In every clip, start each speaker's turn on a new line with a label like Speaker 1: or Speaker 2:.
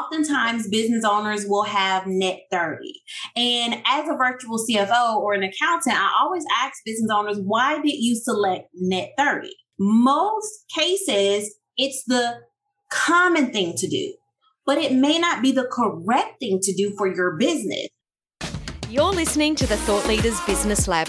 Speaker 1: oftentimes business owners will have net 30. And as a virtual CFO or an accountant, I always ask business owners, why did you select net 30? Most cases, it's the common thing to do, but it may not be the correct thing to do for your business.
Speaker 2: You're listening to the Thought Leaders Business Lab,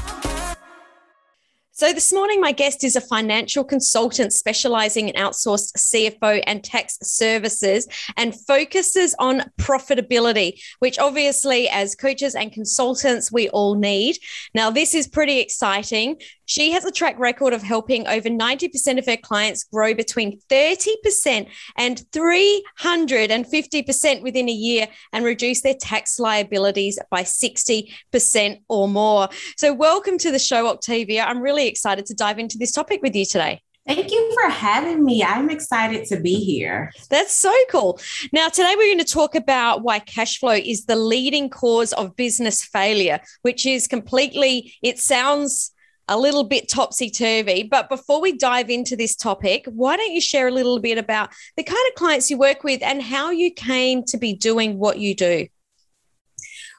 Speaker 2: So, this morning, my guest is a financial consultant specializing in outsourced CFO and tax services and focuses on profitability, which obviously, as coaches and consultants, we all need. Now, this is pretty exciting. She has a track record of helping over 90% of her clients grow between 30% and 350% within a year and reduce their tax liabilities by 60% or more. So, welcome to the show, Octavia. I'm really excited to dive into this topic with you today.
Speaker 1: Thank you for having me. I'm excited to be here.
Speaker 2: That's so cool. Now, today we're going to talk about why cash flow is the leading cause of business failure, which is completely, it sounds a little bit topsy turvy. But before we dive into this topic, why don't you share a little bit about the kind of clients you work with and how you came to be doing what you do?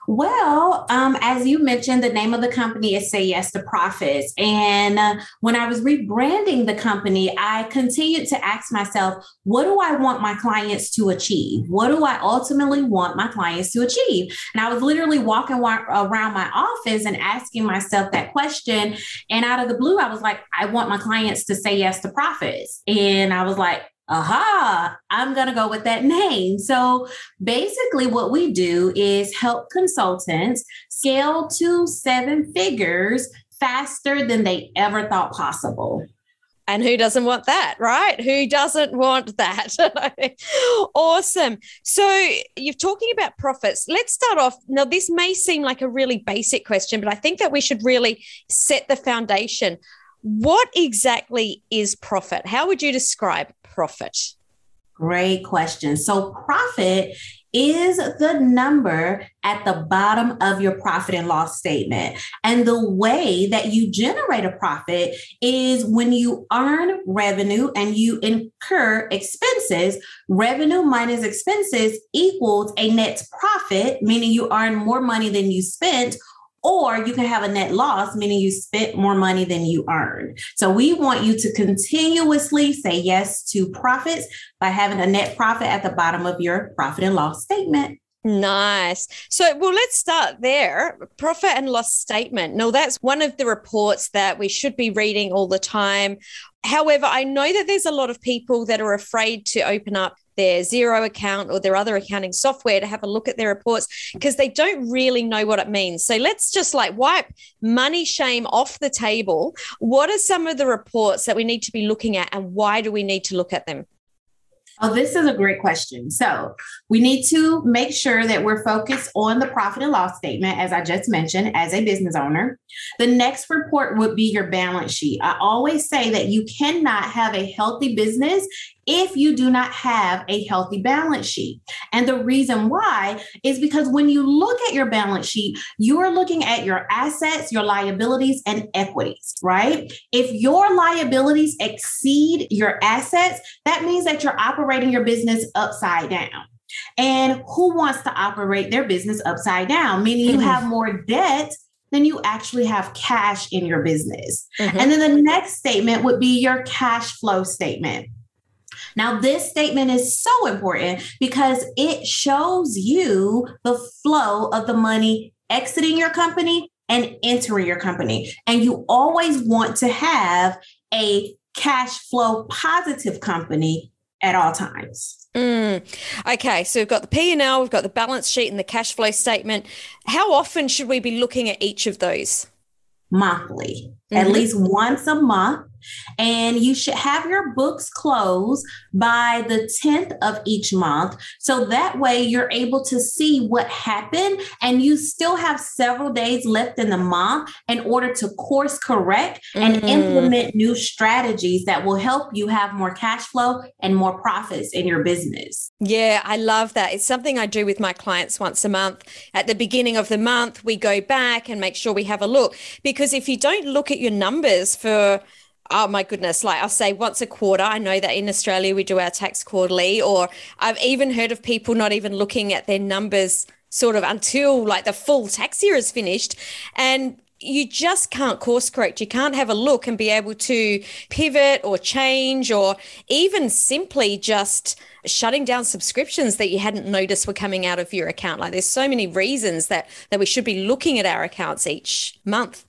Speaker 1: Well, um, as you mentioned, the name of the company is Say Yes to Profits. And uh, when I was rebranding the company, I continued to ask myself, what do I want my clients to achieve? What do I ultimately want my clients to achieve? And I was literally walking around my office and asking myself that question. And out of the blue, I was like, I want my clients to say yes to profits. And I was like, aha, I'm going to go with that name. So basically, what we do is help consultants scale to seven figures faster than they ever thought possible.
Speaker 2: And who doesn't want that, right? Who doesn't want that? awesome. So, you're talking about profits. Let's start off. Now, this may seem like a really basic question, but I think that we should really set the foundation. What exactly is profit? How would you describe profit?
Speaker 1: Great question. So, profit is the number at the bottom of your profit and loss statement. And the way that you generate a profit is when you earn revenue and you incur expenses. Revenue minus expenses equals a net profit, meaning you earn more money than you spent or you can have a net loss, meaning you spent more money than you earned. So we want you to continuously say yes to profits by having a net profit at the bottom of your profit and loss statement.
Speaker 2: Nice. So, well, let's start there. Profit and loss statement. No, that's one of the reports that we should be reading all the time. However, I know that there's a lot of people that are afraid to open up their Xero account or their other accounting software to have a look at their reports because they don't really know what it means. So let's just like wipe money shame off the table. What are some of the reports that we need to be looking at and why do we need to look at them?
Speaker 1: Oh, this is a great question. So, we need to make sure that we're focused on the profit and loss statement, as I just mentioned, as a business owner. The next report would be your balance sheet. I always say that you cannot have a healthy business if you do not have a healthy balance sheet. And the reason why is because when you look at your balance sheet, you're looking at your assets, your liabilities, and equities, right? If your liabilities exceed your assets, that means that you're operating your business upside down. And who wants to operate their business upside down? Meaning you mm-hmm. have more debt than you actually have cash in your business. Mm-hmm. And then the next statement would be your cash flow statement. Now, this statement is so important because it shows you the flow of the money exiting your company and entering your company. And you always want to have a cash flow positive company at all times.
Speaker 2: Mm. Okay, so we've got the P and L, we've got the balance sheet, and the cash flow statement. How often should we be looking at each of those?
Speaker 1: Monthly, mm-hmm. at least once a month And you should have your books closed by the 10th of each month. So that way you're able to see what happened and you still have several days left in the month in order to course correct and mm-hmm. implement new strategies that will help you have more cash flow and more profits in your business.
Speaker 2: Yeah, I love that. It's something I do with my clients once a month. At the beginning of the month, we go back and make sure we have a look because if you don't look at your numbers for oh my goodness, like I'll say once a quarter. I know that in Australia we do our tax quarterly, or I've even heard of people not even looking at their numbers sort of until like the full tax year is finished. And you just can't course correct. You can't have a look and be able to pivot or change or even simply just shutting down subscriptions that you hadn't noticed were coming out of your account. Like there's so many reasons that that we should be looking at our accounts each month.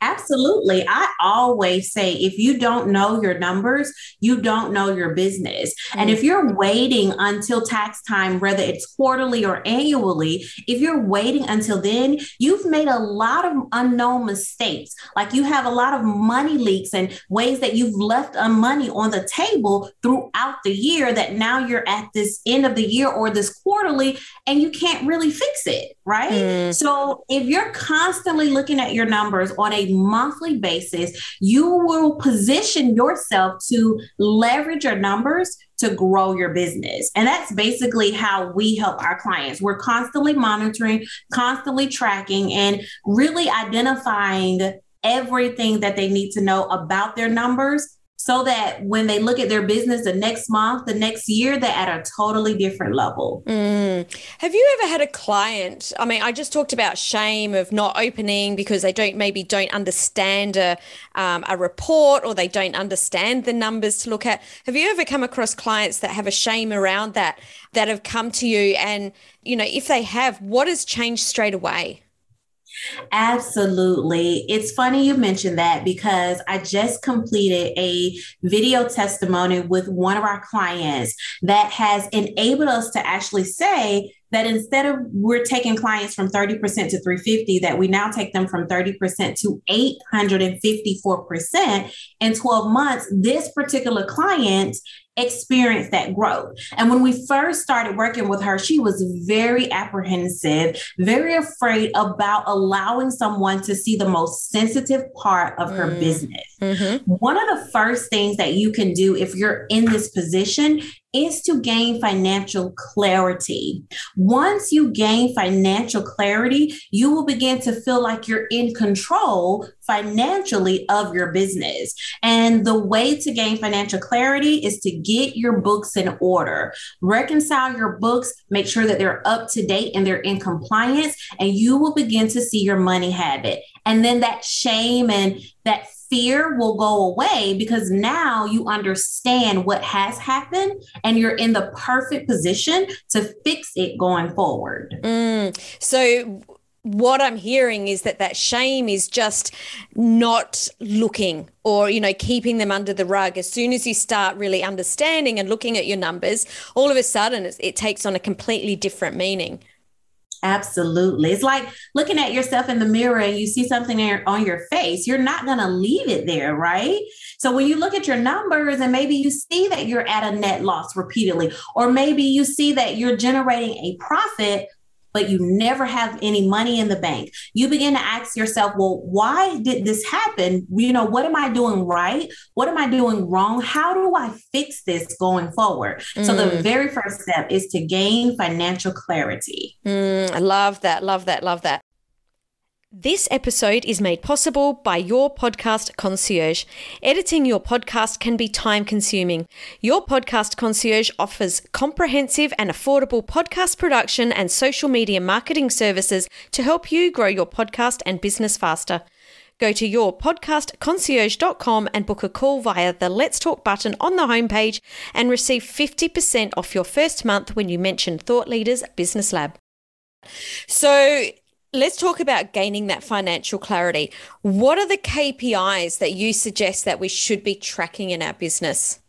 Speaker 1: Absolutely. I always say if you don't know your numbers, you don't know your business. Mm-hmm. And if you're waiting until tax time, whether it's quarterly or annually, if you're waiting until then, you've made a lot of unknown mistakes. Like you have a lot of money leaks and ways that you've left money on the table throughout the year that now you're at this end of the year or this quarterly and you can't really fix it, right? Mm. So if you're constantly looking at your numbers on a monthly basis, you will position yourself to leverage your numbers to grow your business. And that's basically how we help our clients. We're constantly monitoring, constantly tracking, and really identifying everything that they need to know about their numbers so that when they look at their business the next month, the next year, they're at a totally different level.
Speaker 2: Mm. Have you ever had a client? I mean, I just talked about shame of not opening because they don't maybe don't understand a um, a report or they don't understand the numbers to look at. Have you ever come across clients that have a shame around that that have come to you and you know if they have, what has changed straight away?
Speaker 1: Absolutely. It's funny you mentioned that because I just completed a video testimony with one of our clients that has enabled us to actually say that instead of we're taking clients from 30% to 350 that we now take them from 30% to 854% in 12 months this particular client experienced that growth and when we first started working with her she was very apprehensive very afraid about allowing someone to see the most sensitive part of her mm. business mm-hmm. one of the first things that you can do if you're in this position is to gain financial clarity. Once you gain financial clarity, you will begin to feel like you're in control financially of your business. And the way to gain financial clarity is to get your books in order, reconcile your books, make sure that they're up to date and they're in compliance, and you will begin to see your money habit. And then that shame and that fear will go away because now you understand what has happened and you're in the perfect position to fix it going forward.
Speaker 2: Mm. So, what I'm hearing is that that shame is just not looking or, you know, keeping them under the rug. As soon as you start really understanding and looking at your numbers, all of a sudden it, it takes on a completely different meaning.
Speaker 1: Absolutely. It's like looking at yourself in the mirror and you see something on your face. You're not going to leave it there, right? So when you look at your numbers and maybe you see that you're at a net loss repeatedly, or maybe you see that you're generating a profit, but you never have any money in the bank. You begin to ask yourself, well, why did this happen? You know, what am I doing right? What am I doing wrong? How do I fix this going forward? Mm. So, the mm. very first step is to gain financial clarity.
Speaker 2: Mm, I love that. Love that. Love that. This episode is made possible by your podcast concierge. Editing your podcast can be time consuming. Your podcast concierge offers comprehensive and affordable podcast production and social media marketing services to help you grow your podcast and business faster. Go to yourpodcastconcierge.com and book a call via the Let's Talk button on the homepage and receive 50% off your first month when you mention Thought Leaders Business Lab. So, let's talk about gaining that financial clarity. What are the KPIs that you suggest that we should be tracking in our business?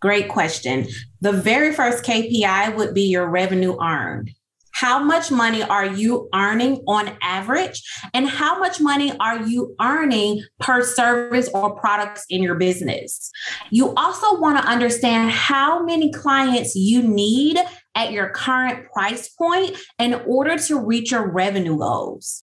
Speaker 1: Great question. The very first KPI would be your revenue earned. How much money are you earning on average? And how much money are you earning per service or products in your business? You also want to understand how many clients you need at your current price point in order to reach your revenue goals.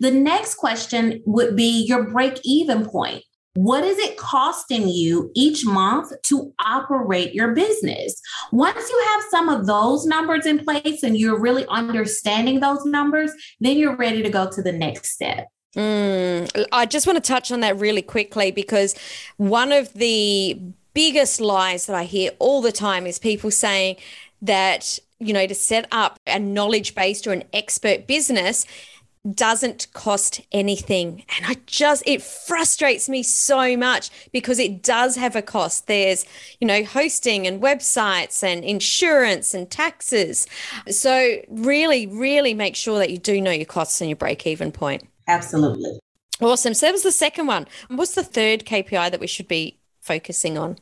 Speaker 1: The next question would be your break even point what is it costing you each month to operate your business? Once you have some of those numbers in place and you're really understanding those numbers, then you're ready to go to the next step.
Speaker 2: Mm, I just want to touch on that really quickly because one of the biggest lies that I hear all the time is people saying that, you know, to set up a knowledge based or an expert business, doesn't cost anything. And I just, it frustrates me so much because it does have a cost. There's, you know, hosting and websites and insurance and taxes. So, really, really make sure that you do know your costs and your break even point.
Speaker 1: Absolutely.
Speaker 2: Awesome. So, that was the second one. What's the third KPI that we should be focusing on?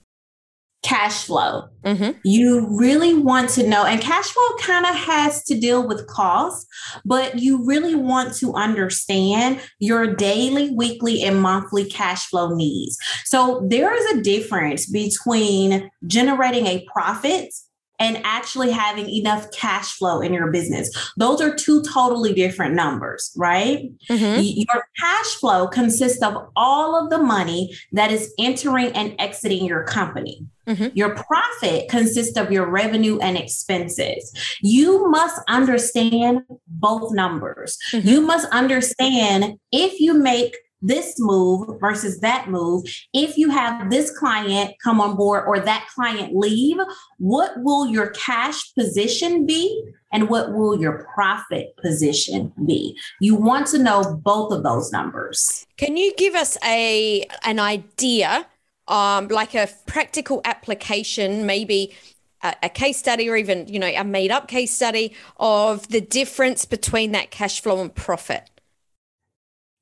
Speaker 1: Cash flow. Mm-hmm. You really want to know, and cash flow kind of has to deal with cost, but you really want to understand your daily, weekly, and monthly cash flow needs. So there is a difference between generating a profit and actually having enough cash flow in your business. Those are two totally different numbers, right? Mm-hmm. Your cash flow consists of all of the money that is entering and exiting your company. Mm-hmm. Your profit consists of your revenue and expenses. You must understand both numbers. Mm-hmm. You must understand if you make this move versus that move. If you have this client come on board or that client leave, what will your cash position be? And what will your profit position be? You want to know both of those numbers.
Speaker 2: Can you give us a an idea, um, like a practical application, maybe a, a case study or even you know a made up case study of the difference between that cash flow and profit?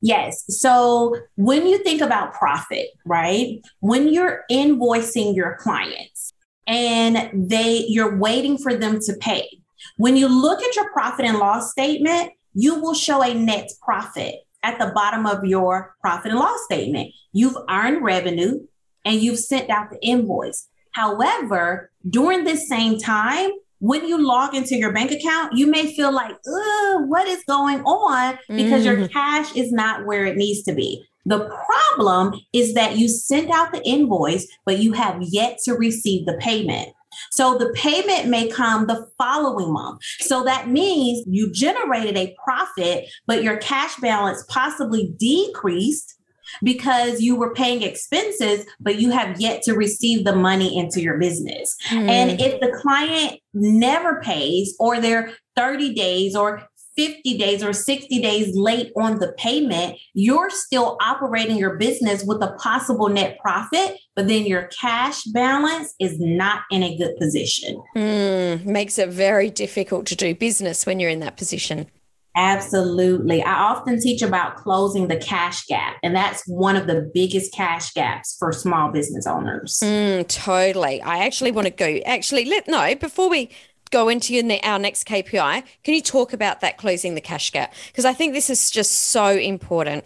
Speaker 1: Yes. So when you think about profit, right? When you're invoicing your clients and they you're waiting for them to pay. When you look at your profit and loss statement, you will show a net profit at the bottom of your profit and loss statement. You've earned revenue and you've sent out the invoice. However, during this same time, when you log into your bank account, you may feel like, what is going on? Because mm-hmm. your cash is not where it needs to be. The problem is that you sent out the invoice, but you have yet to receive the payment. So the payment may come the following month. So that means you generated a profit, but your cash balance possibly decreased because you were paying expenses, but you have yet to receive the money into your business. Mm. And if the client never pays or they're 30 days or 50 days or 60 days late on the payment, you're still operating your business with a possible net profit, but then your cash balance is not in a good position.
Speaker 2: Mm, makes it very difficult to do business when you're in that position.
Speaker 1: Absolutely. I often teach about closing the cash gap, and that's one of the biggest cash gaps for small business owners.
Speaker 2: Mm, totally. I actually want to go, actually, let no, before we go into our next KPI, can you talk about that closing the cash gap? Because I think this is just so important.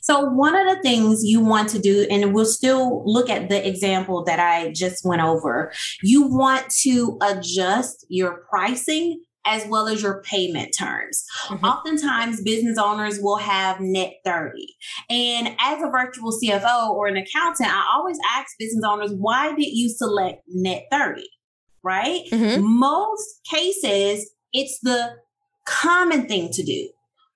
Speaker 1: So, one of the things you want to do, and we'll still look at the example that I just went over, you want to adjust your pricing as well as your payment terms. Mm-hmm. Oftentimes, business owners will have net 30. And as a virtual CFO or an accountant, I always ask business owners, why did you select net 30? Right? Mm-hmm. Most cases, it's the common thing to do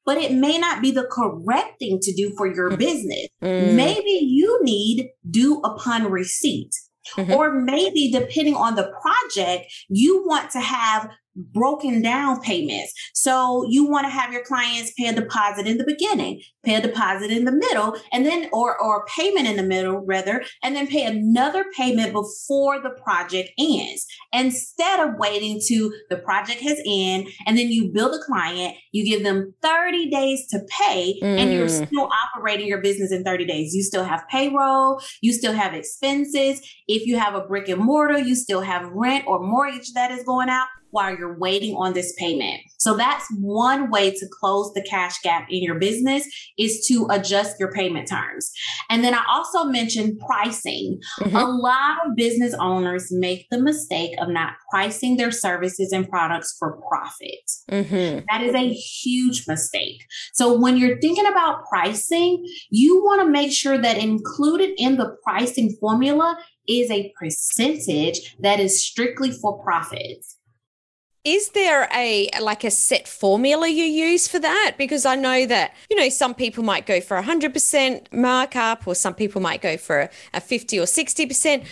Speaker 1: but it may not be the correct thing to do for your mm-hmm. business. Mm. Maybe you need due upon receipt. Mm-hmm. Or maybe depending on the project, you want to have broken down payments. So you want to have your clients pay a deposit in the beginning, pay a deposit in the middle, and then or or payment in the middle rather, and then pay another payment before the project ends. Instead of waiting to the project has end and then you build a client, you give them 30 days to pay mm. and you're mm. still operating your business in 30 days. You still have payroll, you still have expenses. If you have a brick and mortar, you still have rent or mortgage that is going out while you're waiting on this payment. So that's one way to close the cash gap in your business is to adjust your payment terms. And then I also mentioned pricing. Mm-hmm. A lot of business owners make the mistake of not pricing their services and products for profit. Mm-hmm. That is a huge mistake. So when you're thinking about pricing, you want to make sure that included in the pricing formula is a percentage that is strictly for profits
Speaker 2: is there a like a set formula you use for that? Because i know that you know some people might go for a 100% markup or some people might go for a 50 or 60%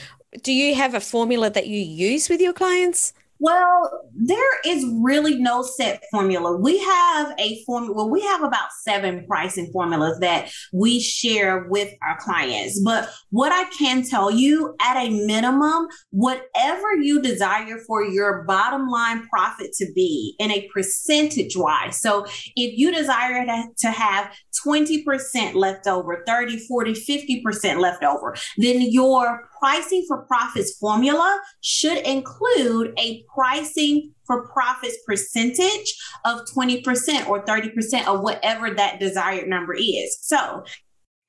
Speaker 2: do you have a formula that you use with your clients
Speaker 1: well, there is really no set formula. We have a formula, well, we have about seven pricing formulas that we share with our clients. But what I can tell you at a minimum, whatever you desire for your bottom line profit to be in a percentage wise. So if you desire to have 20% left over, 30, 40, 50% left over, then your pricing for profits formula should include a pricing for profits percentage of 20% or 30% of whatever that desired number is. So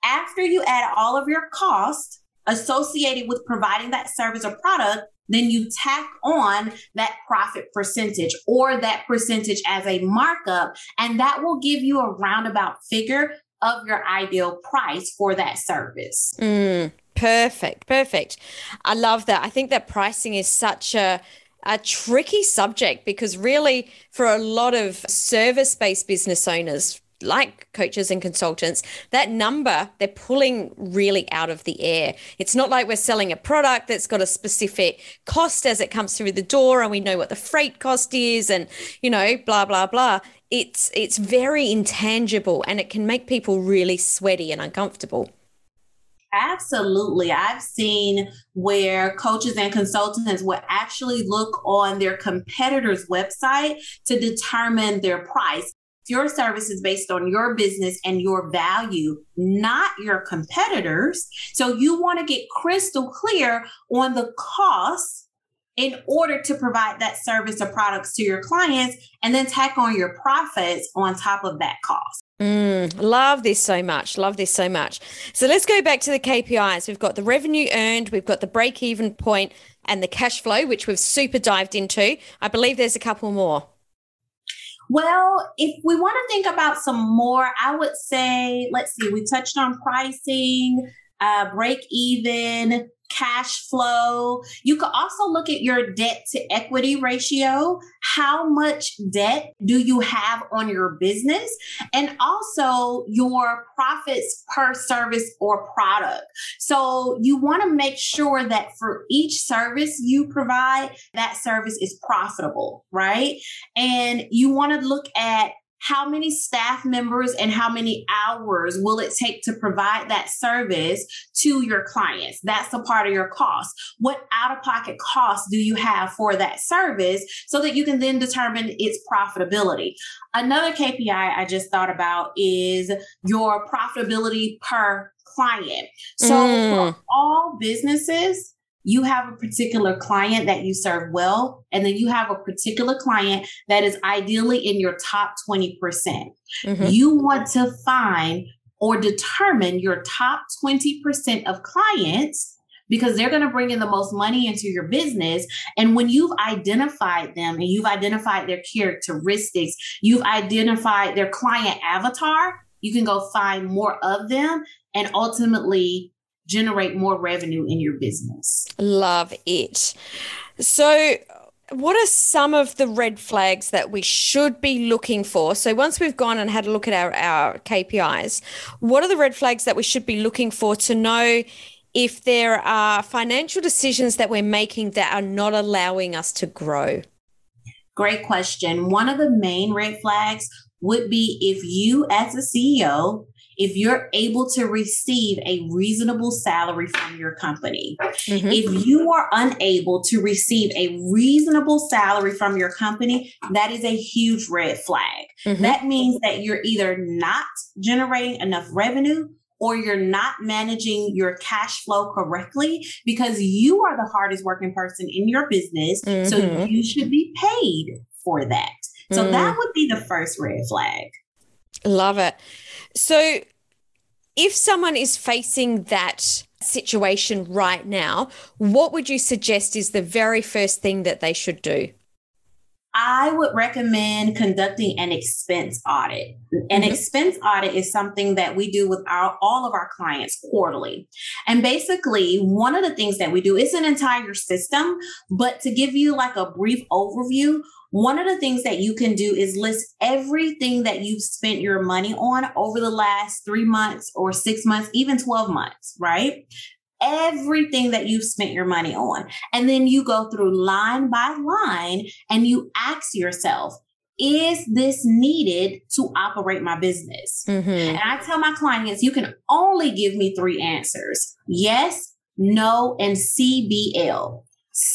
Speaker 1: after you add all of your costs associated with providing that service or product, then you tack on that profit percentage or that percentage as a markup, and that will give you a roundabout figure of your ideal price for that service.
Speaker 2: Mm, perfect, perfect. I love that. I think that pricing is such a a tricky subject because really for a lot of service-based business owners like coaches and consultants, that number they're pulling really out of the air. It's not like we're selling a product that's got a specific cost as it comes through the door and we know what the freight cost is and you know blah blah blah it's it's very intangible and it can make people really sweaty and uncomfortable.
Speaker 1: Absolutely. I've seen where coaches and consultants will actually look on their competitor's website to determine their price. Your service is based on your business and your value, not your competitors. So you want to get crystal clear on the cost in order to provide that service or products to your clients and then tack on your profits on top of that cost.
Speaker 2: Mm, love this so much. Love this so much. So let's go back to the KPIs. We've got the revenue earned, we've got the break even point, and the cash flow, which we've super dived into. I believe there's a couple more.
Speaker 1: Well, if we want to think about some more, I would say, let's see, we touched on pricing, uh, break even, cash flow. You could also look at your debt to equity ratio. How much debt do you have on your business? And also your profits per service or product. So you want to make sure that for each service you provide, that service is profitable, right? And you want to look at how many staff members and how many hours will it take to provide that service to your clients? That's a part of your cost. What out of pocket costs do you have for that service so that you can then determine its profitability? Another KPI I just thought about is your profitability per client. So mm. for all businesses, you have a particular client that you serve well, and then you have a particular client that is ideally in your top 20%. percent mm hmm You want to find or determine your top 20% of clients because they're going to bring in the most money into your business. And when you've identified them and you've identified their characteristics, you've identified their client avatar, you can go find more of them and ultimately generate more revenue in your business.
Speaker 2: Love it. So, what are some of the red flags that we should be looking for? So, once we've gone and had a look at our, our KPIs, what are the red flags that we should be looking for to know if there are financial decisions that we're making that are not allowing us to grow?
Speaker 1: Great question. One of the main red flags would be if you, as a CEO, if you're able to receive a reasonable salary from your company. Mm-hmm. If you are unable to receive a reasonable salary from your company, that is a huge red flag. Mm-hmm. That means that you're either not generating enough revenue or you're not managing your cash flow correctly because you are the hardest working person in your business. Mm-hmm. So you should be paid for that. So mm. that would be the first red flag.
Speaker 2: Love it. So if someone is facing that situation right now, what would you suggest is the very first thing that they should do?
Speaker 1: I would recommend conducting an expense audit. An mm-hmm. expense audit is something that we do with our, all of our clients quarterly. And basically, one of the things that we do is an entire system, but to give you like a brief overview, one of the things that you can do is list everything that you've spent your money on over the last three months or six months, even 12 months, right? Everything that you've spent your money on. And then you go through line by line and you ask yourself, is this needed to operate my business? Mm-hmm. And I tell my clients, you can only give me three answers yes, no, and CBL.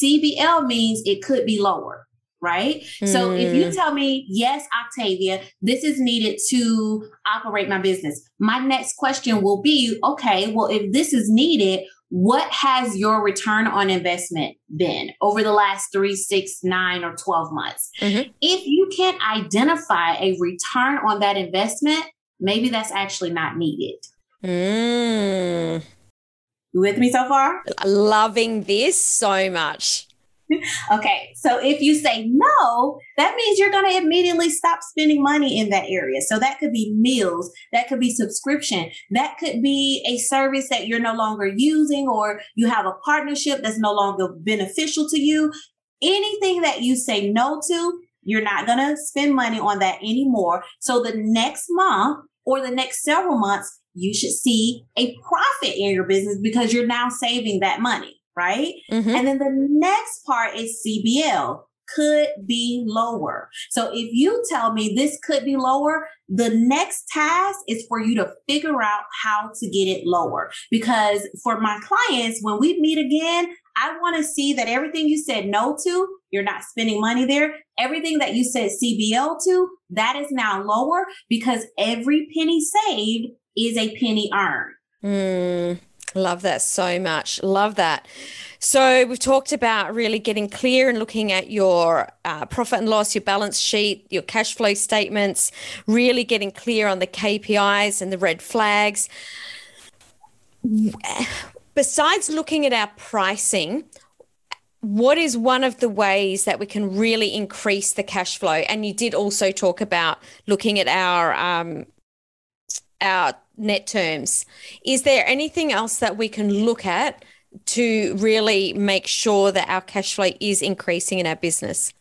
Speaker 1: CBL means it could be lower right? Mm. So if you mm. tell me, yes, Octavia, this is needed to operate my business, my next question will be, okay, well, if this is needed, what has your return on investment been over the last three, six, nine, or 12 months? Mm-hmm. If you can't identify a return on that investment, maybe that's actually not needed. Mm. You with me so far?
Speaker 2: Loving this so much.
Speaker 1: okay, so if you say no, that means you're going to immediately stop spending money in that area. So that could be meals, that could be subscription, that could be a service that you're no longer using, or you have a partnership that's no longer beneficial to you. Anything that you say no to, you're not going to spend money on that anymore. So the next month or the next several months, you should see a profit in your business because you're now saving that money right? Mm-hmm. And then the next part is CBL could be lower. So if you tell me this could be lower, the next task is for you to figure out how to get it lower. Because for my clients, when we meet again, I want to see that everything you said no to, you're not spending money there. Everything that you said CBL to, that is now lower because every penny saved is a penny earned.
Speaker 2: Mm. Love that so much. Love that. So, we've talked about really getting clear and looking at your uh, profit and loss, your balance sheet, your cash flow statements, really getting clear on the KPIs and the red flags. Besides looking at our pricing, what is one of the ways that we can really increase the cash flow? And you did also talk about looking at our um, our net terms. Is there anything else that we can look at to really make sure that our cash flow is increasing in our business?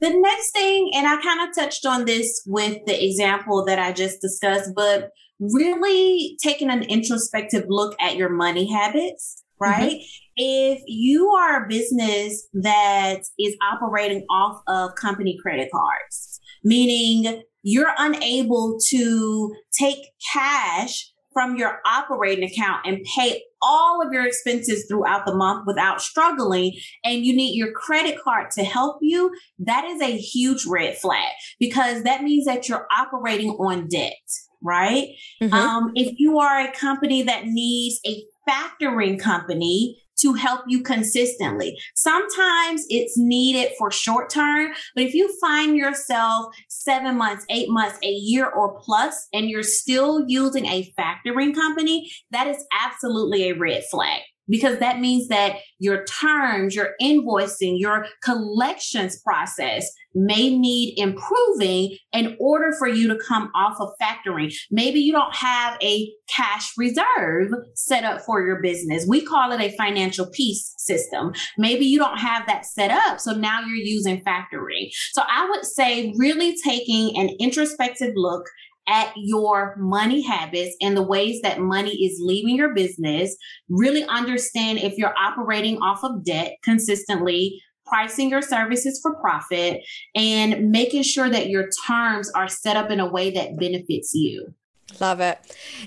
Speaker 1: The next thing, and I kind of touched on this with the example that I just discussed, but really taking an introspective look at your money habits, right? Mm-hmm. If you are a business that is operating off of company credit cards, meaning you're unable to take cash from your operating account and pay all of your expenses throughout the month without struggling and you need your credit card to help you, that is a huge red flag because that means that you're operating on debt, right? Mm-hmm. Um, if you are a company that needs a factoring company to help you consistently. Sometimes it's needed for short term, but if you find yourself seven months, eight months, a year or plus, and you're still using a factoring company, that is absolutely a red flag because that means that your terms, your invoicing, your collections process may need improving in order for you to come off of factoring. Maybe you don't have a cash reserve set up for your business. We call it a financial peace system. Maybe you don't have that set up. So now you're using factoring. So I would say really taking an introspective look at your money habits and the ways that money is leaving your business. Really understand if you're operating off of debt consistently, pricing your services for profit, and making sure that your terms are set up in a way that benefits you.
Speaker 2: Love it.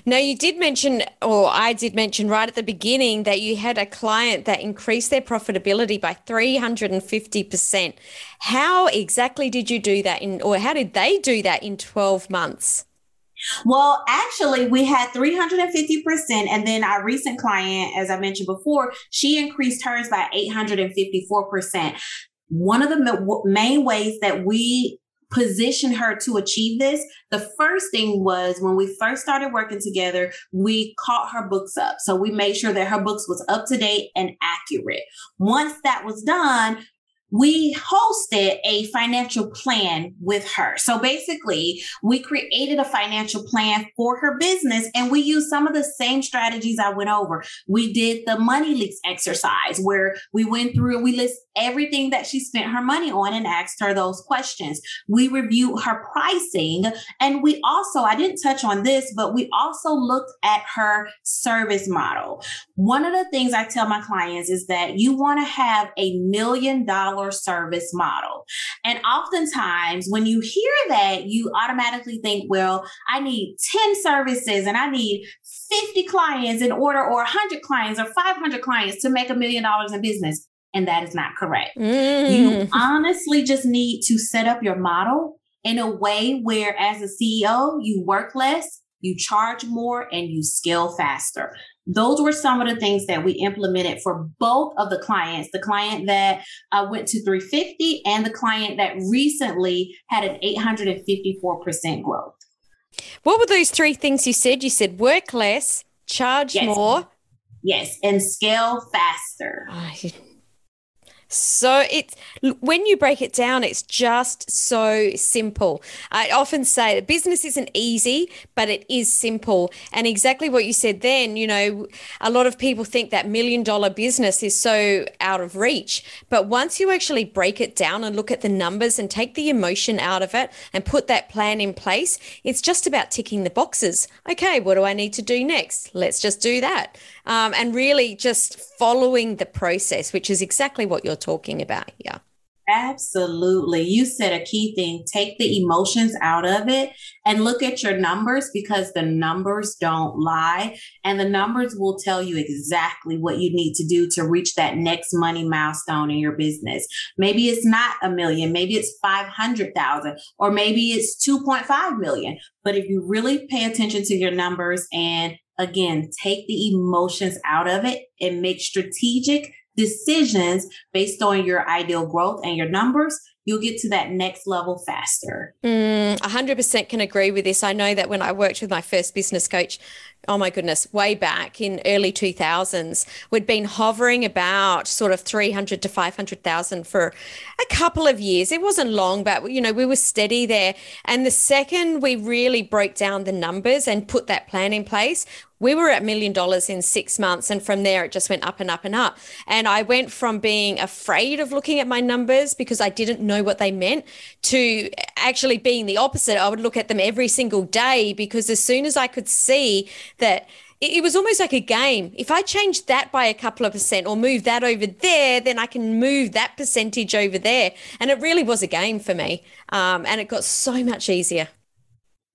Speaker 2: Now, you did mention, or I did mention right at the beginning, that you had a client that increased their profitability by 350%. How exactly did you do that in, or how did they do that in 12 months?
Speaker 1: Well, actually, we had 350%. And then our recent client, as I mentioned before, she increased hers by 854%. One of the main ways that we position her to achieve this, the first thing was when we first started working together, we caught her books up. So we made sure that her books was up to date and accurate. Once that was done, we hosted a financial plan with her. So basically, we created a financial plan for her business and we used some of the same strategies I went over. We did the money leaks exercise where we went through and we list everything that she spent her money on and asked her those questions. We reviewed her pricing and we also, I didn't touch on this, but we also looked at her service model. One of the things I tell my clients is that you want to have a million dollar service model. And oftentimes when you hear that, you automatically think, well, I need 10 services and I need 50 clients in order or 100 clients or 500 clients to make a million dollars in business and that is not correct. Mm. You honestly just need to set up your model in a way where, as a CEO, you work less, you charge more, and you scale faster. Those were some of the things that we implemented for both of the clients the client that uh, went to 350 and the client that recently had an 854% growth.
Speaker 2: What were those three things you said? You said work less, charge yes. more.
Speaker 1: Yes, and scale faster.
Speaker 2: Oh, so it's when you break it down, it's just so simple. I often say that business isn't easy, but it is simple. And exactly what you said then, you know, a lot of people think that million dollar business is so out of reach. But once you actually break it down and look at the numbers and take the emotion out of it and put that plan in place, it's just about ticking the boxes. Okay, what do I need to do next? Let's just do that. Um, and really just following the process, which is exactly what you're talking about here.
Speaker 1: Absolutely. You said a key thing take the emotions out of it and look at your numbers because the numbers don't lie. And the numbers will tell you exactly what you need to do to reach that next money milestone in your business. Maybe it's not a million, maybe it's 500,000, or maybe it's 2.5 million. But if you really pay attention to your numbers and again, take the emotions out of it and make strategic decisions based on your ideal growth and your numbers, you'll get to that next level faster.
Speaker 2: Mm, 100% can agree with this. I know that when I worked with my first business coach, oh my goodness, way back in early 2000s, we'd been hovering about sort of 300 to 500,000 for a couple of years. It wasn't long, but you know, we were steady there. And the second we really broke down the numbers and put that plan in place, we were at million dollars in six months. And from there, it just went up and up and up. And I went from being afraid of looking at my numbers because I didn't know what they meant to actually being the opposite. I would look at them every single day because as soon as I could see that it, was almost like a game. If I change that by a couple of percent or move that over there, then I can move that percentage over there. And it really was a game for me. Um, and it got so much easier.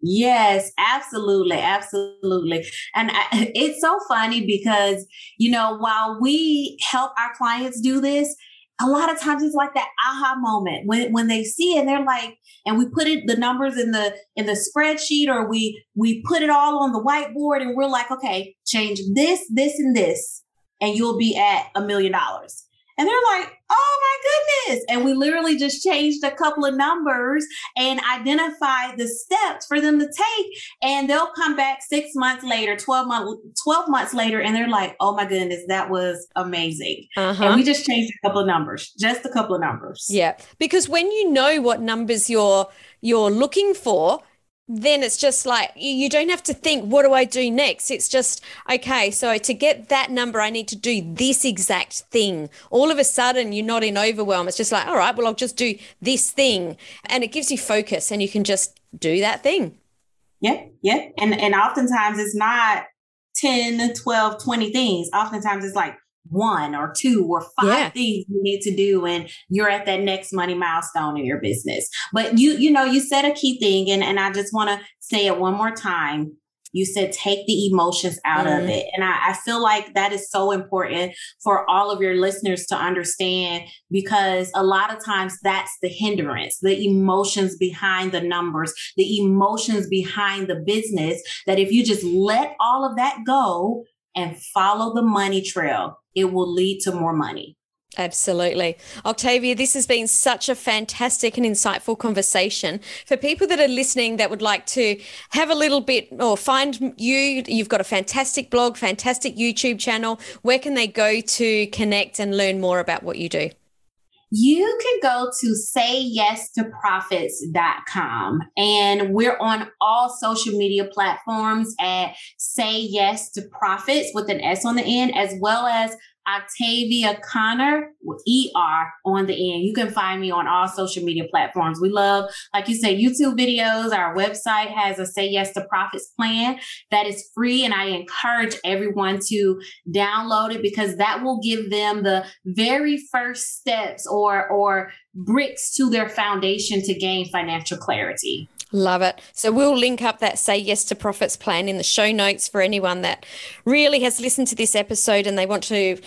Speaker 1: Yes, absolutely, absolutely. And I, it's so funny because, you know, while we help our clients do this, a lot of times it's like that aha moment when when they see it and they're like and we put it the numbers in the in the spreadsheet or we we put it all on the whiteboard and we're like okay change this this and this and you'll be at a million dollars and they're like, oh my goodness. And we literally just changed a couple of numbers and identified the steps for them to take. And they'll come back six months later, 12 months, 12 months later, and they're like, oh my goodness, that was amazing. Uh-huh. And we just changed a couple of numbers, just a couple of numbers.
Speaker 2: Yeah. Because when you know what numbers you're you're looking for, then it's just like you don't have to think what do i do next? It's just okay so to get that number i need to do this exact thing. All of a sudden you're not in overwhelm. It's just like all right well i'll just do this thing. And it gives you focus and you can just do that thing.
Speaker 1: Yeah yeah and and oftentimes it's not 10 12 20 things. Oftentimes it's like one or two or five yeah. things you need to do and you're at that next money milestone in your business but you you know you said a key thing and, and i just want to say it one more time You said take the emotions out mm. of it. And I, I feel like that is so important for all of your listeners to understand because a lot of times that's the hindrance, the emotions behind the numbers, the emotions behind the business. That if you just let all of that go and follow the money trail, it will lead to more money.
Speaker 2: Absolutely. Octavia, this has been such a fantastic and insightful conversation. For people that are listening that would like to have a little bit or find you, you've got a fantastic blog, fantastic YouTube channel. Where can they go to connect and learn more about what you do?
Speaker 1: You can go to sayyes2profits.com and we're on all social media platforms at Say Yes to Profits with an S on the end, as well as Octavia Conner with ER on the end. You can find me on all social media platforms. We love, like you said, YouTube videos. Our website has a Say Yes to Profits plan that is free. And I encourage everyone to download it because that will give them the very first steps or, or bricks to their foundation to gain financial clarity.
Speaker 2: Love it. So we'll link up that Say Yes to Profits plan in the show notes for anyone that really has listened to this episode and they want to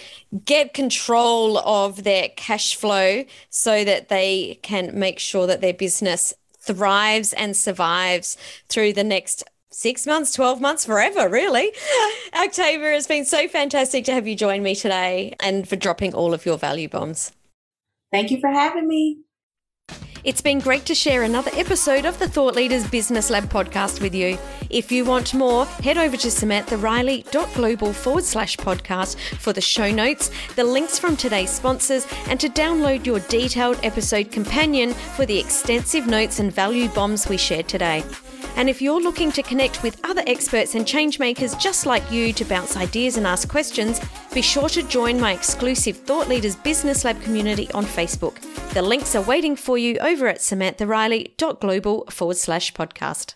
Speaker 2: get control of their cash flow so that they can make sure that their business thrives and survives through the next six months, 12 months, forever, really. Octavia, it's been so fantastic to have you join me today and for dropping all of your value bombs.
Speaker 1: Thank you for having me.
Speaker 2: It's been great to share another episode of the Thought Leaders Business Lab podcast with you. If you want more, head over to samanthariley.global forward slash podcast for the show notes, the links from today's sponsors, and to download your detailed episode companion for the extensive notes and value bombs we shared today. And if you're looking to connect with other experts and changemakers just like you to bounce ideas and ask questions, be sure to join my exclusive Thought Leaders Business Lab community on Facebook. The links are waiting for you over at samanthariley.global forward slash podcast.